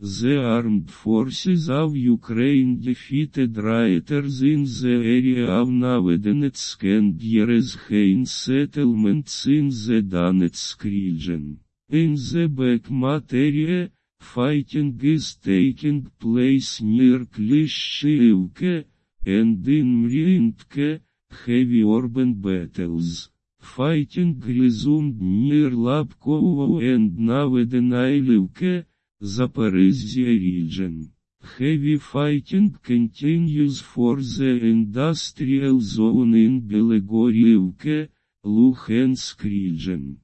The armed forces of Ukraine defeated rioters in the area of Novodonetsk and Urozhaine settlements in the Donetsk region. In the Bakhmut area, fighting is taking place near Klishchiivka, and in Mariinka, heavy urban battles. Fighting resumed near Lapkovo and Novodanylivka, Zaporizhia region. Heavy fighting continues for the industrial zone in Belogorivka, Luhansk region.